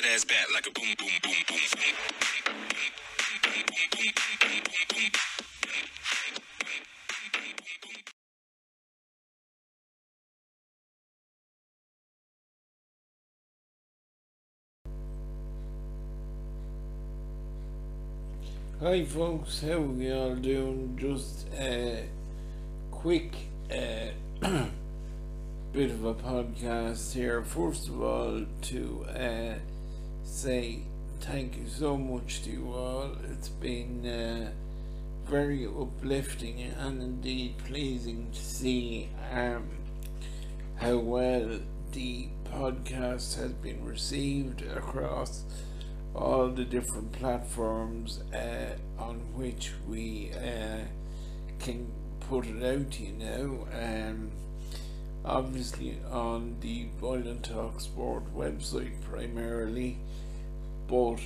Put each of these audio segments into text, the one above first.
that ass like a boom, boom, boom, boom, boom. Hi folks, how we all doing? Just a quick uh, bit of a podcast here. First of all, to uh, say thank you so much to you all. It's been uh, very uplifting and indeed pleasing to see um, how well the podcast has been received across all the different platforms uh, on which we uh, can put it out, you know. Um, obviously on the Boylan Talk Sport website primarily, but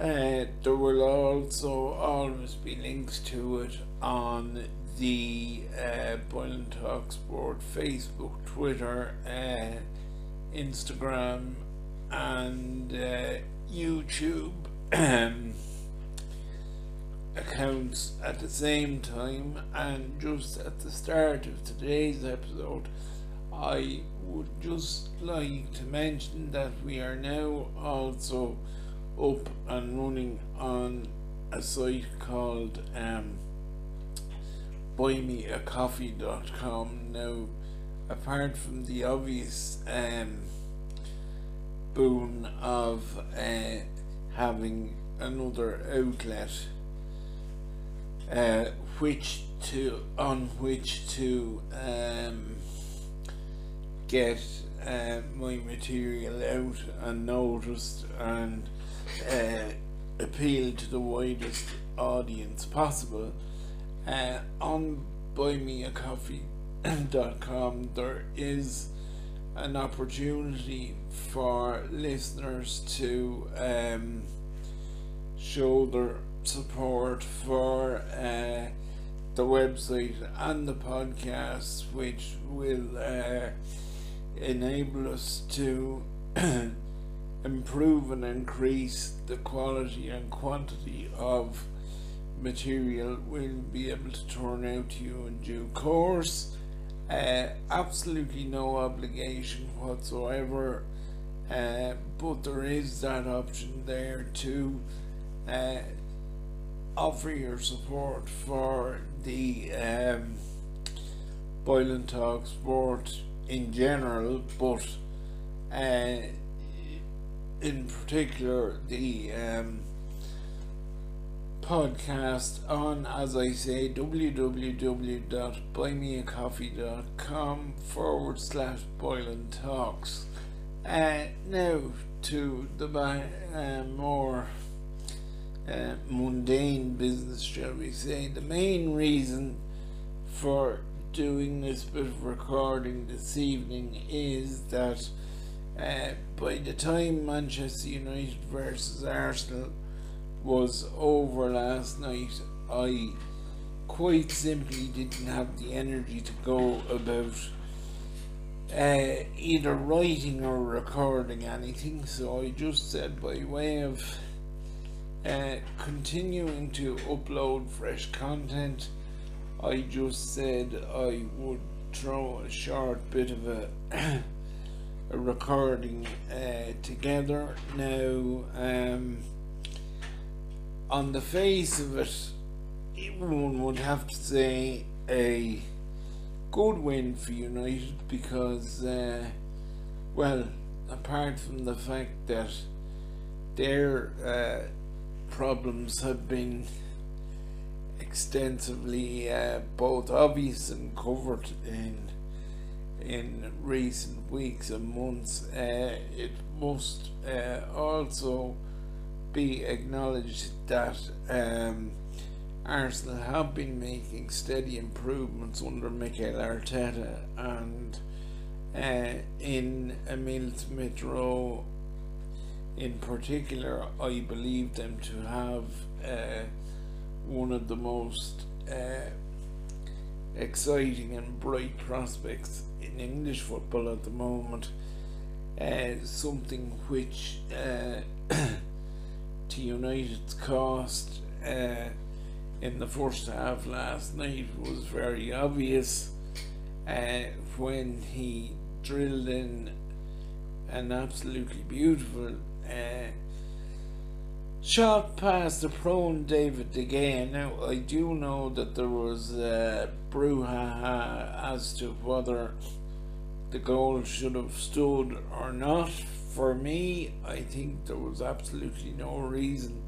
uh, there will also always be links to it on the uh, Boylan Talk Sport Facebook, Twitter, uh, Instagram, and uh, YouTube accounts at the same time. And just at the start of today's episode, I would just like to mention that we are now also up and running on a site called um, buymeacoffee.com. Now, apart from the obvious um, boon of uh, having another outlet uh, which to on which to um, get uh, my material out and noticed and uh, appeal to the widest audience possible uh, on buymeacoffee.com there is an opportunity for listeners to um, show their support for uh, the website and the podcast, which will uh, enable us to improve and increase the quality and quantity of material we'll be able to turn out to you in due course. Uh, absolutely no obligation whatsoever, uh, but there is that option there to uh, offer your support for the um, Boylan Talk sport in general, but uh, in particular the um, podcast on, as I say, www.buymeacoffee.com forward slash Boylan Talks. Uh, now to the uh, more uh, mundane business, shall we say. The main reason for doing this bit of recording this evening is that uh, by the time Manchester United versus Arsenal was over last night, I quite simply didn't have the energy to go about uh, either writing or recording anything, so I just said by way of uh, continuing to upload fresh content, I just said I would throw a short bit of a a recording uh, together. Now, um, on the face of it, one would have to say a good win for United because, uh, well, apart from the fact that their uh, problems have been extensively uh, both obvious and covered in in recent weeks and months, uh, it must uh, also be acknowledged that um, Arsenal have been making steady improvements under Mikel Arteta and uh, in Emile Smith Rowe in particular, I believe them to have uh, one of the most uh, exciting and bright prospects in English football at the moment. uh, something which uh, to United's cost uh, in the first half last night was very obvious uh, when he drilled in an absolutely beautiful uh, shot past the prone David Gea. Now, I do know that there was uh, brouhaha as to whether the goal should have stood or not. For me, I think there was absolutely no reason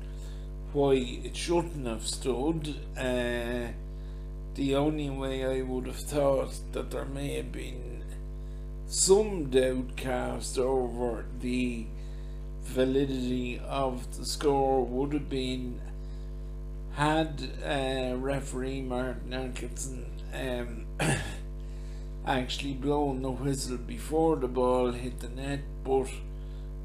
why it shouldn't have stood. Uh, the only way I would have thought that there may have been some doubt cast over the validity of the score would have been had uh, referee Martin Atkinson um, actually blown the whistle before the ball hit the net, but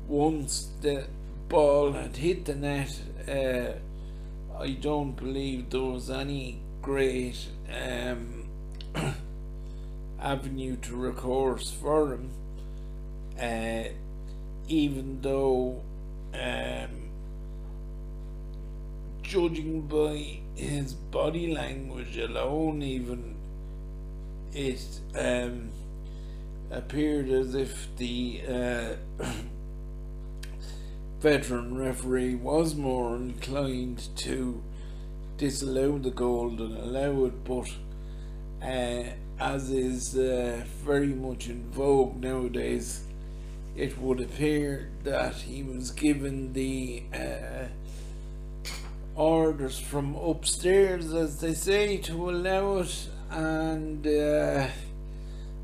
once the ball had hit the net, uh, I don't believe there was any great um, avenue to recourse for him. Uh, even though, um, judging by his body language alone, even it um, appeared as if the uh, veteran referee was more inclined to disallow the goal than allow it, but uh, as is uh, very much in vogue nowadays, it would appear that he was given the uh, orders from upstairs, as they say, to allow it, and uh,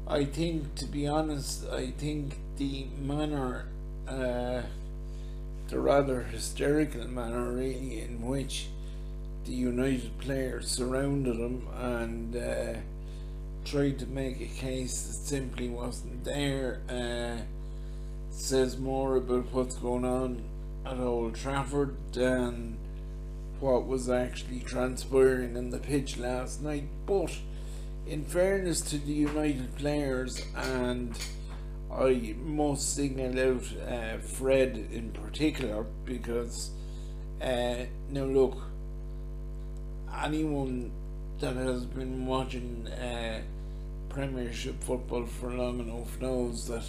I think, to be honest, I think the manner, uh, the rather hysterical manner, really, in which the United players surrounded him and uh, tried to make a case that simply wasn't there uh, says more about what's going on at Old Trafford than what was actually transpiring in the pitch last night. But in fairness to the United players, and I must signal out uh, Fred in particular because uh, now look, anyone that has been watching uh, Premiership football for long enough knows that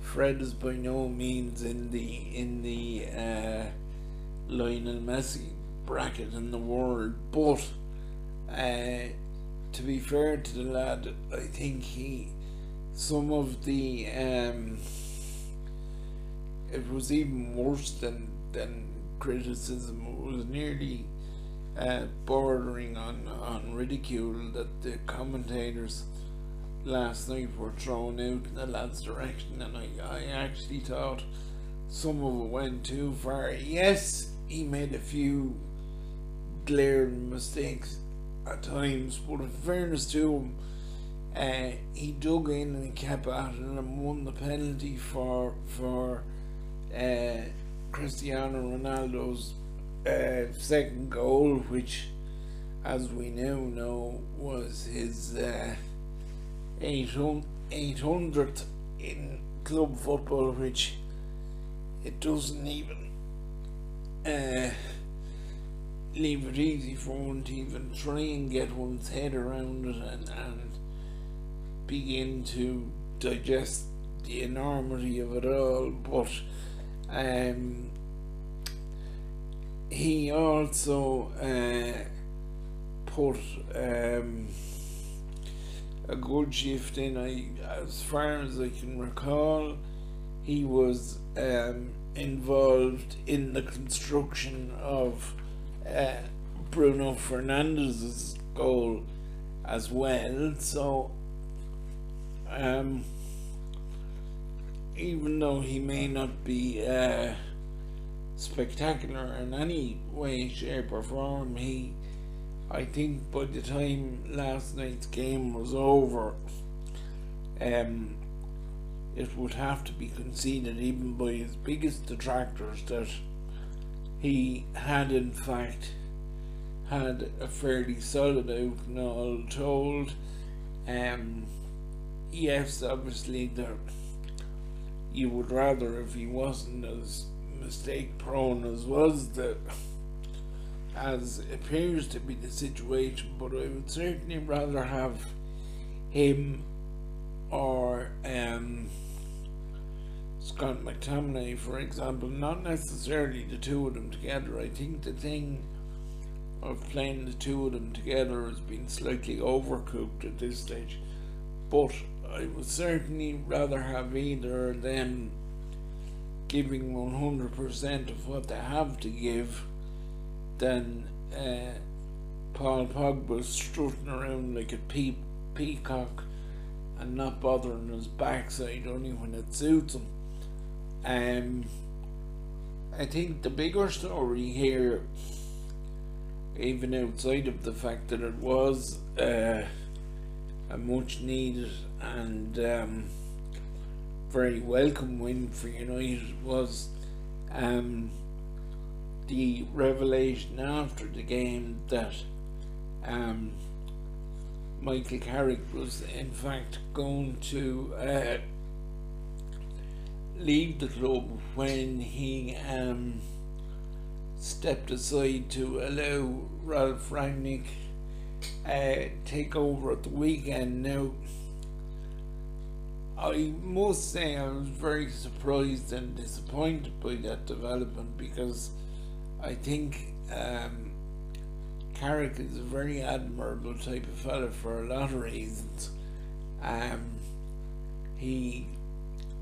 Fred is by no means in the in the uh, Lionel Messi bracket in the world, but uh, to be fair to the lad, I think he some of the um, it was even worse than than criticism. It was nearly uh, bordering on on ridicule that the commentators last night were thrown out in the lad's direction, and I, I actually thought some of it went too far. Yes, he made a few glaring mistakes at times, but in fairness to him, uh, he dug in and kept at it and won the penalty for for uh, Cristiano Ronaldo's uh, second goal, which, as we now know, was his. Uh, 800th in club football, which it doesn't even uh, leave it easy for one to even try and get one's head around it and, and begin to digest the enormity of it all. But um, he also uh, put. Um, a good shift in. I, as far as I can recall, he was um, involved in the construction of uh, Bruno Fernandes's goal as well. So, um, even though he may not be uh, spectacular in any way, shape, or form, he I think by the time last night's game was over, um, it would have to be conceded even by his biggest detractors that he had in fact had a fairly solid out and all told. Um, yes, obviously there you would rather if he wasn't as mistake prone as was the as appears to be the situation, but I would certainly rather have him or um, Scott McTominay, for example, not necessarily the two of them together. I think the thing of playing the two of them together has been slightly overcooked at this stage, but I would certainly rather have either of them giving 100% of what they have to give than uh, Paul Pogba strutting around like a pe- peacock and not bothering his backside only when it suits him. Um, I think the bigger story here, even outside of the fact that it was uh, a much needed and um, very welcome win for United, was um, the revelation after the game that um, Michael Carrick was in fact going to uh, leave the club when he um, stepped aside to allow Ralph Rangnick uh, take over at the weekend. Now, I must say I was very surprised and disappointed by that development because I think um, Carrick is a very admirable type of fella for a lot of reasons. Um, he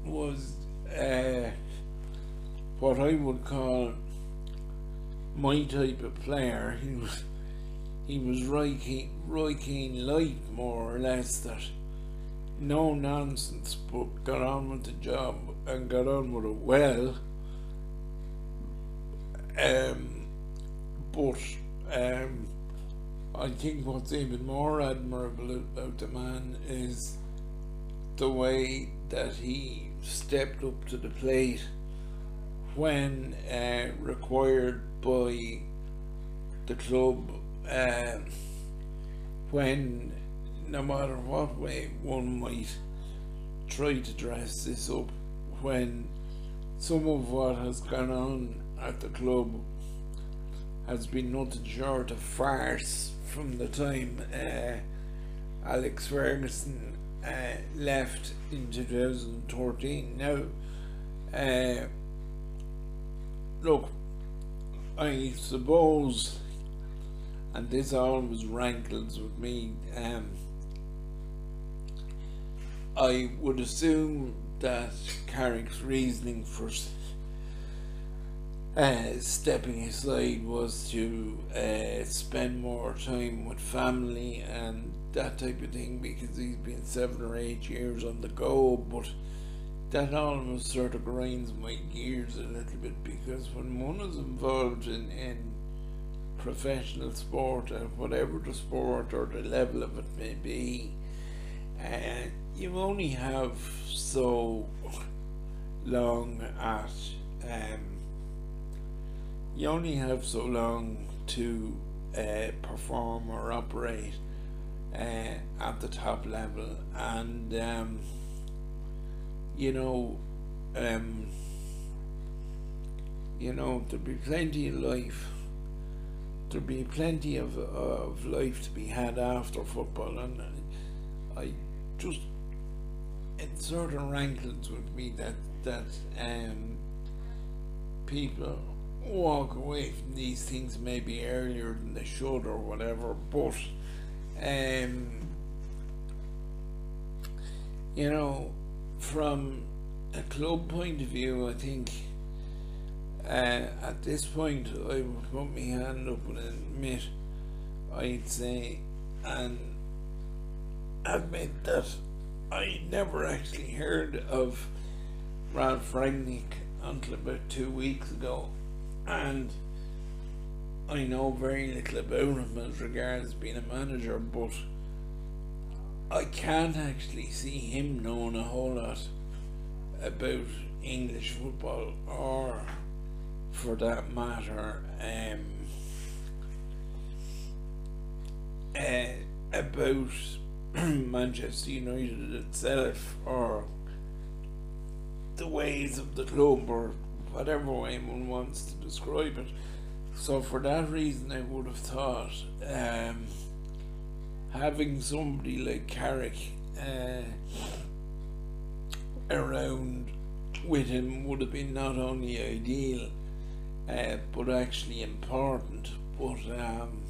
was uh, what I would call my type of player. He was he was Roy Keane, Roy Keane light more or less that no nonsense but got on with the job and got on with it well. Um, but um, I think what's even more admirable about the man is the way that he stepped up to the plate when uh, required by the club uh, when no matter what way one might try to dress this up when some of what has gone on at the club has been nothing short of farce from the time uh, Alex Ferguson uh, left in 2013. Now, uh, look, I suppose, and this always rankles with me, um, I would assume that Carrick's reasoning for uh, stepping aside was to uh, spend more time with family and that type of thing because he's been seven or eight years on the go. But that almost sort of grinds my gears a little bit because when one is involved in, in professional sport and whatever the sport or the level of it may be, uh, you only have so long at um, you only have so long to uh, perform or operate uh, at the top level, and um, you know, um, you know, there'll be plenty of life. There'll be plenty of of life to be had after football, and I just it sort of rankles with me that that um, people walk away from these things maybe earlier than they should or whatever, but um, you know, from a club point of view, I think uh, at this point I would put my hand up and admit I'd say and admit that I never actually heard of Ralph Rangnick until about two weeks ago and I know very little about him as regards being a manager, but I can't actually see him knowing a whole lot about English football or, for that matter, um, uh, about Manchester United itself or the ways of the club or whatever way one wants to describe it. So for that reason, I would have thought um, having somebody like Carrick uh, around with him would have been not only ideal, uh, but actually important. But um,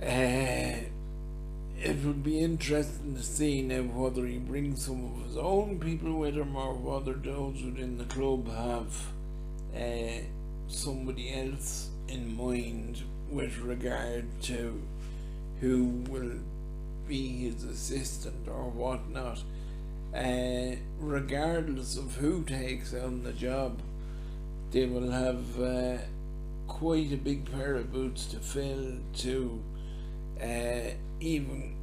uh, it would be interesting to see now whether he brings some of his own people with him or whether those within the club have uh, somebody else in mind with regard to who will be his assistant or whatnot. Uh, regardless of who takes on the job, they will have uh, quite a big pair of boots to fill to uh, even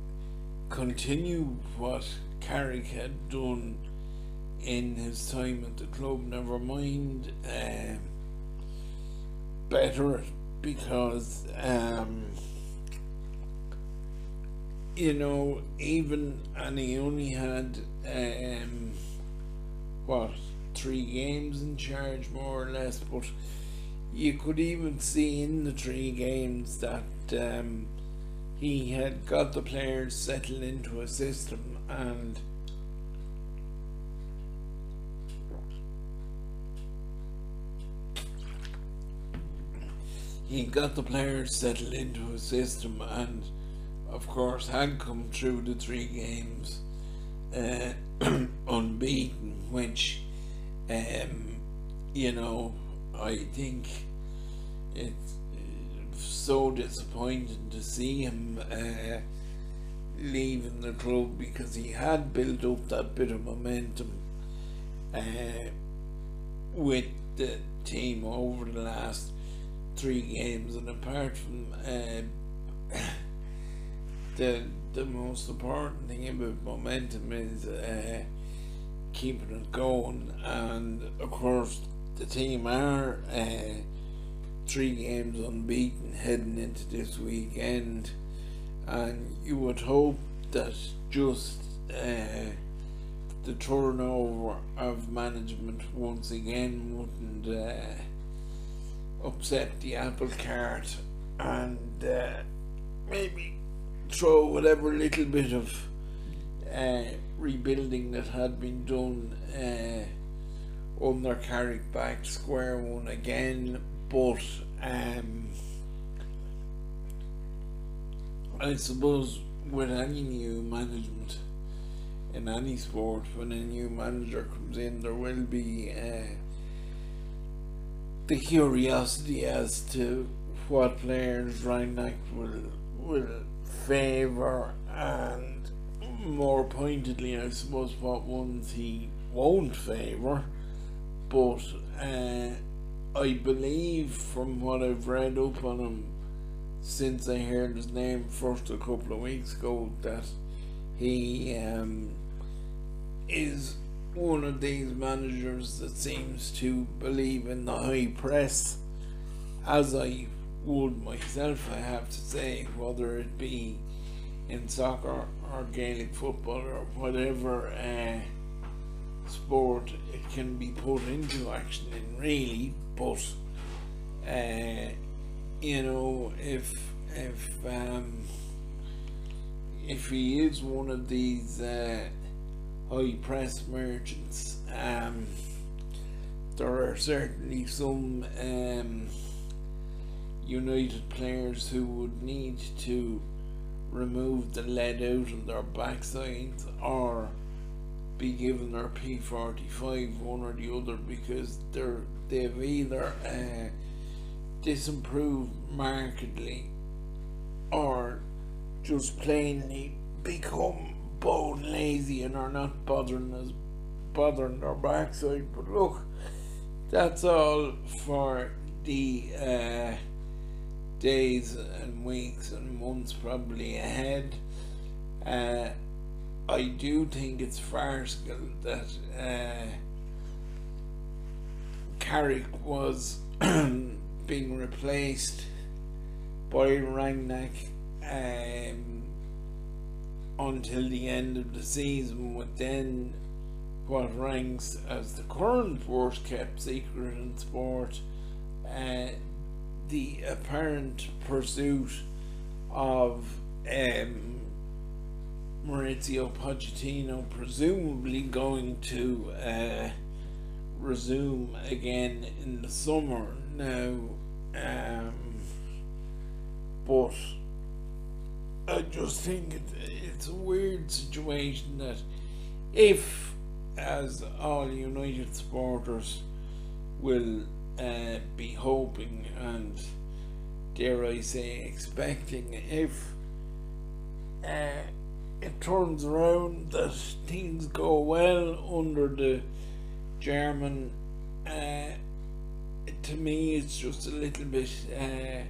continue what Carrick had done in his time at the club, never mind uh, better because um, you know even and he only had um, what three games in charge more or less but you could even see in the three games that um, he had got the players settled into a system and he got the players settled into a system and of course had come through the three games uh, unbeaten which um, you know I think it's so disappointed to see him uh, leaving the club because he had built up that bit of momentum uh, with the team over the last three games, and apart from uh, the the most important thing about momentum is uh, keeping it going, and of course the team are. Uh, three games unbeaten heading into this weekend, and you would hope that just uh, the turnover of management once again wouldn't uh, upset the apple cart and uh, maybe throw whatever little bit of uh, rebuilding that had been done uh, under Carrick back square one again but um, I suppose with any new management in any sport, when a new manager comes in, there will be uh, the curiosity as to what players Rangnick will will favour and more pointedly, I suppose, what ones he won't favour. But uh, I believe from what I've read up on him since I heard his name first a couple of weeks ago that he um, is one of these managers that seems to believe in the high press as I would myself I have to say whether it be in soccer or Gaelic football or whatever uh, sport it can be put into action in really but uh, you know if if um, if he is one of these uh, high press merchants um, there are certainly some um, United players who would need to remove the lead out of their backsides or be given their P45 one or the other because they're they've either uh, disimproved markedly or just plainly become bone lazy and are not bothering us bothering their backside. But look that's all for the uh, days and weeks and months probably ahead. Uh, I do think it's farcical that uh, Carrick was being replaced by Rangnick um, until the end of the season, with then what ranks as the current worst kept secret in sport, uh, the apparent pursuit of um, Mauricio Pochettino presumably going to uh, resume again in the summer now. Um, but I just think it, it's a weird situation that if, as all United supporters will uh, be hoping and dare I say expecting, if uh, it turns around that things go well under the German, uh, to me it's just a little bit uh,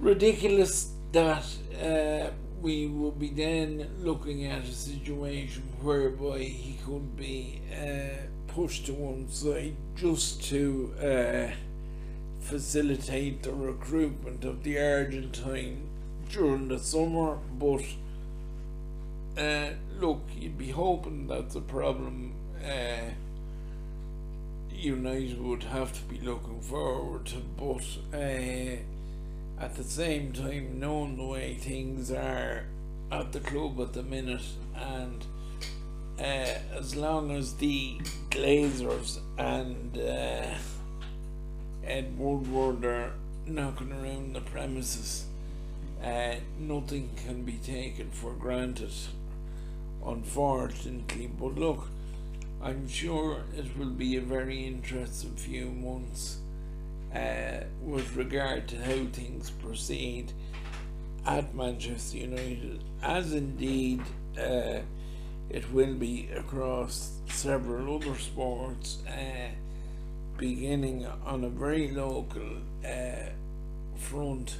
ridiculous that uh, we would be then looking at a situation whereby he could be uh, pushed to one side just to uh, facilitate the recruitment of the Argentine during the summer. But uh, look, you'd be hoping that's a problem uh, United would have to be looking forward to, but. Uh, at the same time knowing the way things are at the club at the minute and as long as the Glazers and Ed Woodward are knocking around the premises, nothing can be taken for granted, unfortunately. But look, I'm sure it will be a very interesting few months uh, with regard to how things proceed at Manchester United, as indeed uh, it will be across several other sports, uh, beginning on a very local uh, front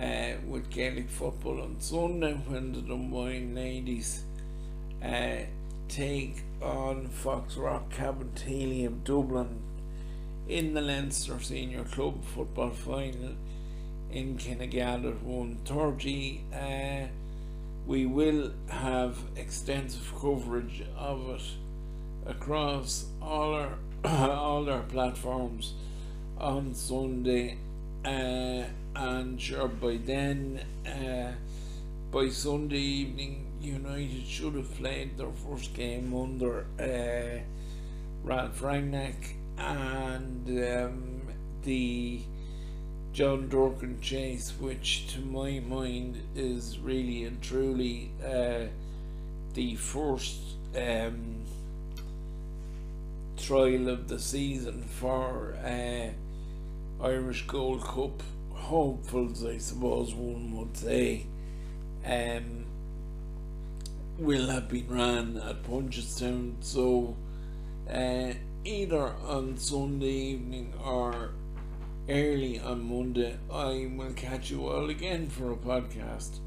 uh, with Gaelic football on Sunday when the Dunboyne ladies take on Foxrock Cabinteely of Dublin in the Leinster Senior Club football final in Kinnegad at 1.30. Uh, we will have extensive coverage of it across all our all our platforms on Sunday uh, and sure by then uh, by Sunday evening United should have played their first game under uh, Ralph Rangnick and um, the John Durkan chase, which to my mind is really and truly uh, the first um, trial of the season for uh, Irish Gold Cup. Hopefuls, I suppose one would say, um, will have been ran at Punchestown. So, uh, either on Sunday evening or early on Monday, I will catch you all again for a podcast.